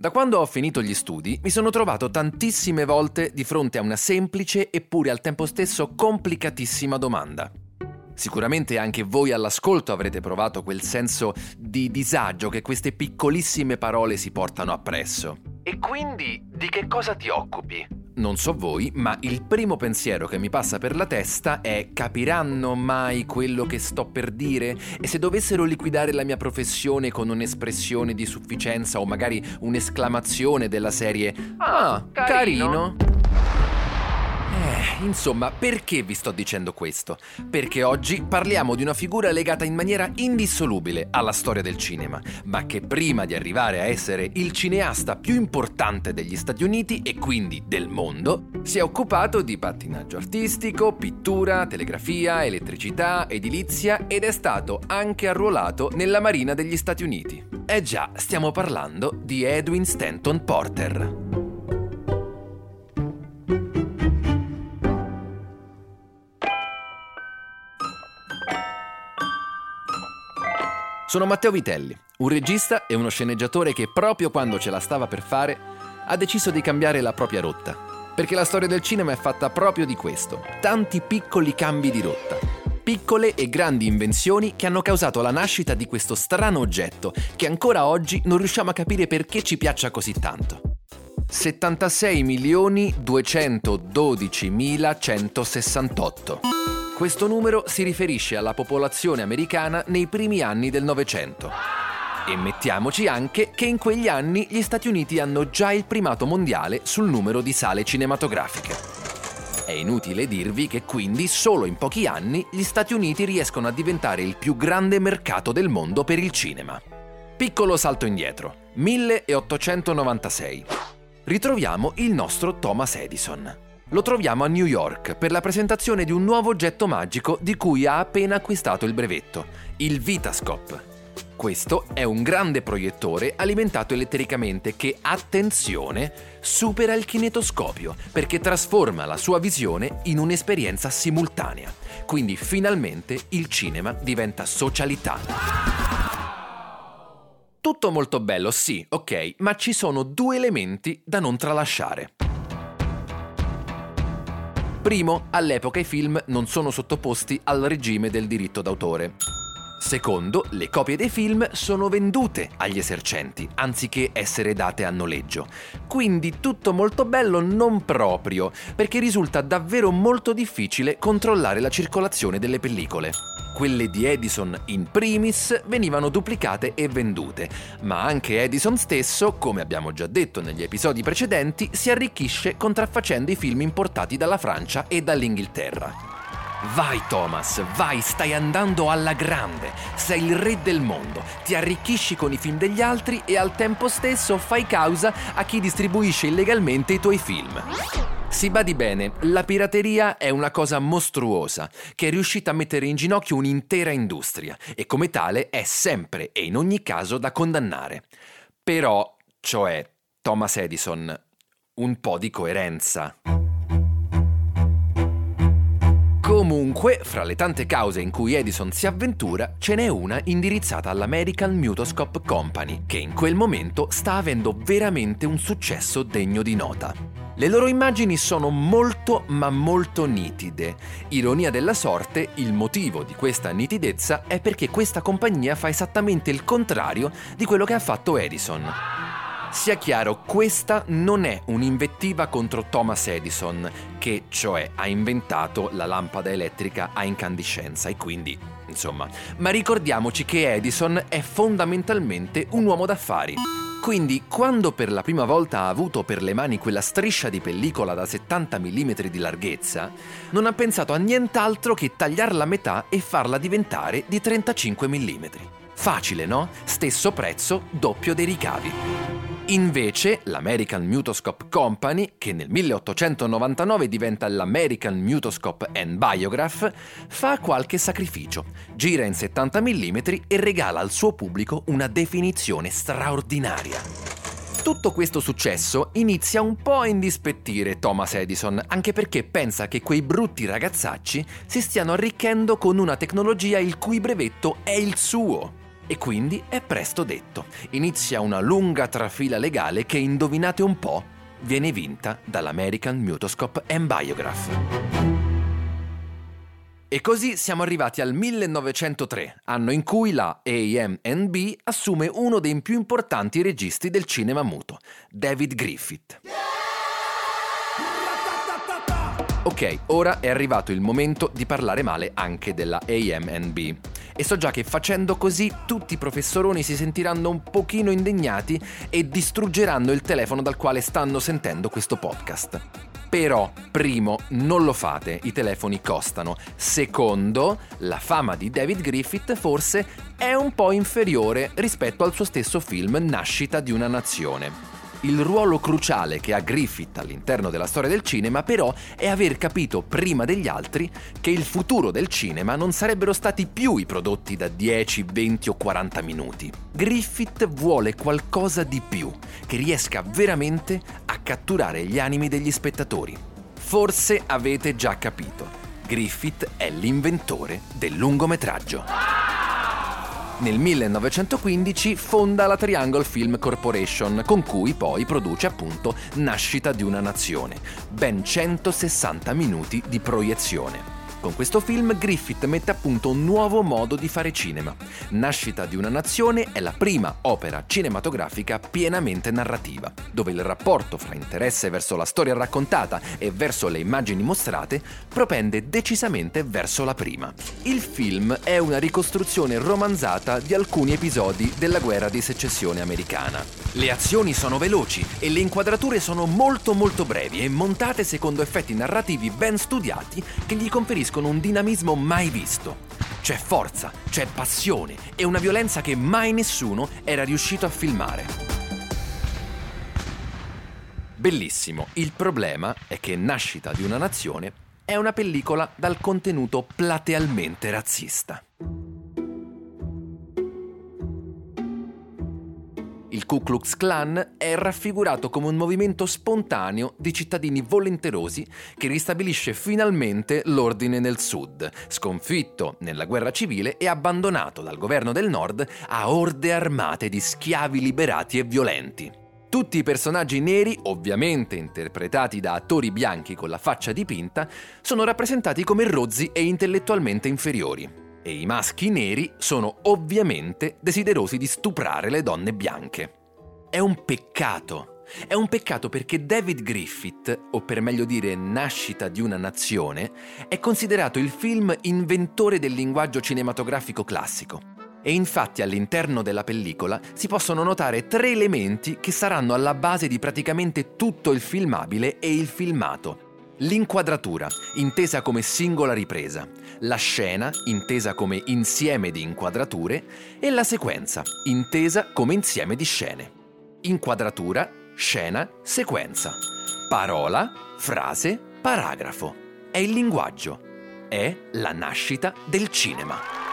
Da quando ho finito gli studi mi sono trovato tantissime volte di fronte a una semplice eppure al tempo stesso complicatissima domanda. Sicuramente anche voi all'ascolto avrete provato quel senso di disagio che queste piccolissime parole si portano appresso. E quindi di che cosa ti occupi? Non so voi, ma il primo pensiero che mi passa per la testa è capiranno mai quello che sto per dire? E se dovessero liquidare la mia professione con un'espressione di sufficienza o magari un'esclamazione della serie Ah, carino? carino? Insomma, perché vi sto dicendo questo? Perché oggi parliamo di una figura legata in maniera indissolubile alla storia del cinema, ma che prima di arrivare a essere il cineasta più importante degli Stati Uniti e quindi del mondo, si è occupato di pattinaggio artistico, pittura, telegrafia, elettricità, edilizia ed è stato anche arruolato nella Marina degli Stati Uniti. Eh già, stiamo parlando di Edwin Stanton Porter. Sono Matteo Vitelli, un regista e uno sceneggiatore che proprio quando ce la stava per fare ha deciso di cambiare la propria rotta. Perché la storia del cinema è fatta proprio di questo, tanti piccoli cambi di rotta. Piccole e grandi invenzioni che hanno causato la nascita di questo strano oggetto che ancora oggi non riusciamo a capire perché ci piaccia così tanto. 76 milioni 212.168. Questo numero si riferisce alla popolazione americana nei primi anni del Novecento. E mettiamoci anche che in quegli anni gli Stati Uniti hanno già il primato mondiale sul numero di sale cinematografiche. È inutile dirvi che quindi solo in pochi anni gli Stati Uniti riescono a diventare il più grande mercato del mondo per il cinema. Piccolo salto indietro, 1896. Ritroviamo il nostro Thomas Edison lo troviamo a New York per la presentazione di un nuovo oggetto magico di cui ha appena acquistato il brevetto, il Vitascope. Questo è un grande proiettore alimentato elettricamente che, attenzione, supera il kinetoscopio perché trasforma la sua visione in un'esperienza simultanea. Quindi finalmente il cinema diventa socialità. Tutto molto bello, sì, ok, ma ci sono due elementi da non tralasciare. Primo, all'epoca i film non sono sottoposti al regime del diritto d'autore. Secondo, le copie dei film sono vendute agli esercenti, anziché essere date a noleggio. Quindi tutto molto bello non proprio, perché risulta davvero molto difficile controllare la circolazione delle pellicole. Quelle di Edison in primis venivano duplicate e vendute, ma anche Edison stesso, come abbiamo già detto negli episodi precedenti, si arricchisce contraffacendo i film importati dalla Francia e dall'Inghilterra. Vai Thomas, vai, stai andando alla grande, sei il re del mondo, ti arricchisci con i film degli altri e al tempo stesso fai causa a chi distribuisce illegalmente i tuoi film. Si badi bene, la pirateria è una cosa mostruosa che è riuscita a mettere in ginocchio un'intera industria e come tale è sempre e in ogni caso da condannare. Però, cioè, Thomas Edison, un po' di coerenza. Comunque, fra le tante cause in cui Edison si avventura, ce n'è una indirizzata all'American Mutoscope Company, che in quel momento sta avendo veramente un successo degno di nota. Le loro immagini sono molto ma molto nitide. Ironia della sorte, il motivo di questa nitidezza è perché questa compagnia fa esattamente il contrario di quello che ha fatto Edison. Sia chiaro, questa non è un'invettiva contro Thomas Edison, che cioè ha inventato la lampada elettrica a incandescenza e quindi, insomma, ma ricordiamoci che Edison è fondamentalmente un uomo d'affari. Quindi, quando per la prima volta ha avuto per le mani quella striscia di pellicola da 70 mm di larghezza, non ha pensato a nient'altro che tagliarla a metà e farla diventare di 35 mm. Facile, no? Stesso prezzo, doppio dei ricavi. Invece l'American Mutoscope Company, che nel 1899 diventa l'American Mutoscope and Biograph, fa qualche sacrificio, gira in 70 mm e regala al suo pubblico una definizione straordinaria. Tutto questo successo inizia un po' a indispettire Thomas Edison, anche perché pensa che quei brutti ragazzacci si stiano arricchendo con una tecnologia il cui brevetto è il suo. E quindi è presto detto. Inizia una lunga trafila legale che, indovinate un po', viene vinta dall'American Mutoscope and Biograph. E così siamo arrivati al 1903, anno in cui la AMB assume uno dei più importanti registi del cinema muto, David Griffith. Ok, ora è arrivato il momento di parlare male anche della AMB. E so già che facendo così tutti i professoroni si sentiranno un pochino indegnati e distruggeranno il telefono dal quale stanno sentendo questo podcast. Però, primo, non lo fate, i telefoni costano. Secondo, la fama di David Griffith forse è un po' inferiore rispetto al suo stesso film Nascita di una nazione. Il ruolo cruciale che ha Griffith all'interno della storia del cinema però è aver capito prima degli altri che il futuro del cinema non sarebbero stati più i prodotti da 10, 20 o 40 minuti. Griffith vuole qualcosa di più, che riesca veramente a catturare gli animi degli spettatori. Forse avete già capito, Griffith è l'inventore del lungometraggio. Nel 1915 fonda la Triangle Film Corporation, con cui poi produce appunto Nascita di una nazione, ben 160 minuti di proiezione. Con questo film Griffith mette a punto un nuovo modo di fare cinema. Nascita di una nazione è la prima opera cinematografica pienamente narrativa, dove il rapporto fra interesse verso la storia raccontata e verso le immagini mostrate propende decisamente verso la prima. Il film è una ricostruzione romanzata di alcuni episodi della guerra di secessione americana. Le azioni sono veloci e le inquadrature sono molto molto brevi e montate secondo effetti narrativi ben studiati che gli conferiscono garantiscono un dinamismo mai visto. C'è forza, c'è passione e una violenza che mai nessuno era riuscito a filmare. Bellissimo, il problema è che Nascita di una nazione è una pellicola dal contenuto platealmente razzista. Il Ku Klux Klan è raffigurato come un movimento spontaneo di cittadini volenterosi che ristabilisce finalmente l'ordine nel sud, sconfitto nella guerra civile e abbandonato dal governo del nord a orde armate di schiavi liberati e violenti. Tutti i personaggi neri, ovviamente interpretati da attori bianchi con la faccia dipinta, sono rappresentati come rozzi e intellettualmente inferiori e i maschi neri sono ovviamente desiderosi di stuprare le donne bianche. È un peccato. È un peccato perché David Griffith, o per meglio dire Nascita di una nazione, è considerato il film inventore del linguaggio cinematografico classico. E infatti all'interno della pellicola si possono notare tre elementi che saranno alla base di praticamente tutto il filmabile e il filmato. L'inquadratura, intesa come singola ripresa, la scena, intesa come insieme di inquadrature, e la sequenza, intesa come insieme di scene. Inquadratura, scena, sequenza. Parola, frase, paragrafo. È il linguaggio. È la nascita del cinema.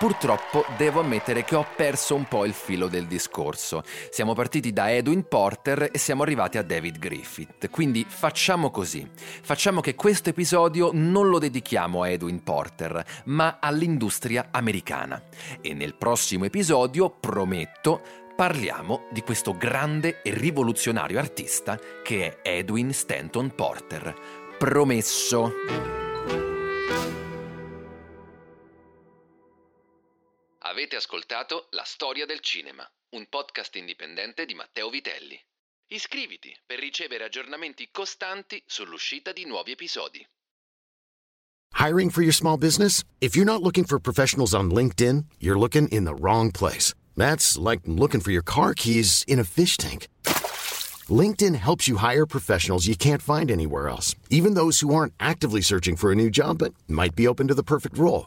Purtroppo devo ammettere che ho perso un po' il filo del discorso. Siamo partiti da Edwin Porter e siamo arrivati a David Griffith. Quindi facciamo così. Facciamo che questo episodio non lo dedichiamo a Edwin Porter, ma all'industria americana. E nel prossimo episodio, prometto, parliamo di questo grande e rivoluzionario artista che è Edwin Stanton Porter. Promesso. Avete ascoltato La storia del cinema, un podcast indipendente di Matteo Vitelli. Iscriviti per ricevere aggiornamenti costanti sull'uscita di nuovi episodi. Hiring for your small business? If you're not looking for professionals on LinkedIn, you're looking in the wrong place. That's like looking for your car keys in a fish tank. LinkedIn helps you hire professionals you can't find anywhere else, even those who aren't actively searching for a new job but might be open to the perfect role.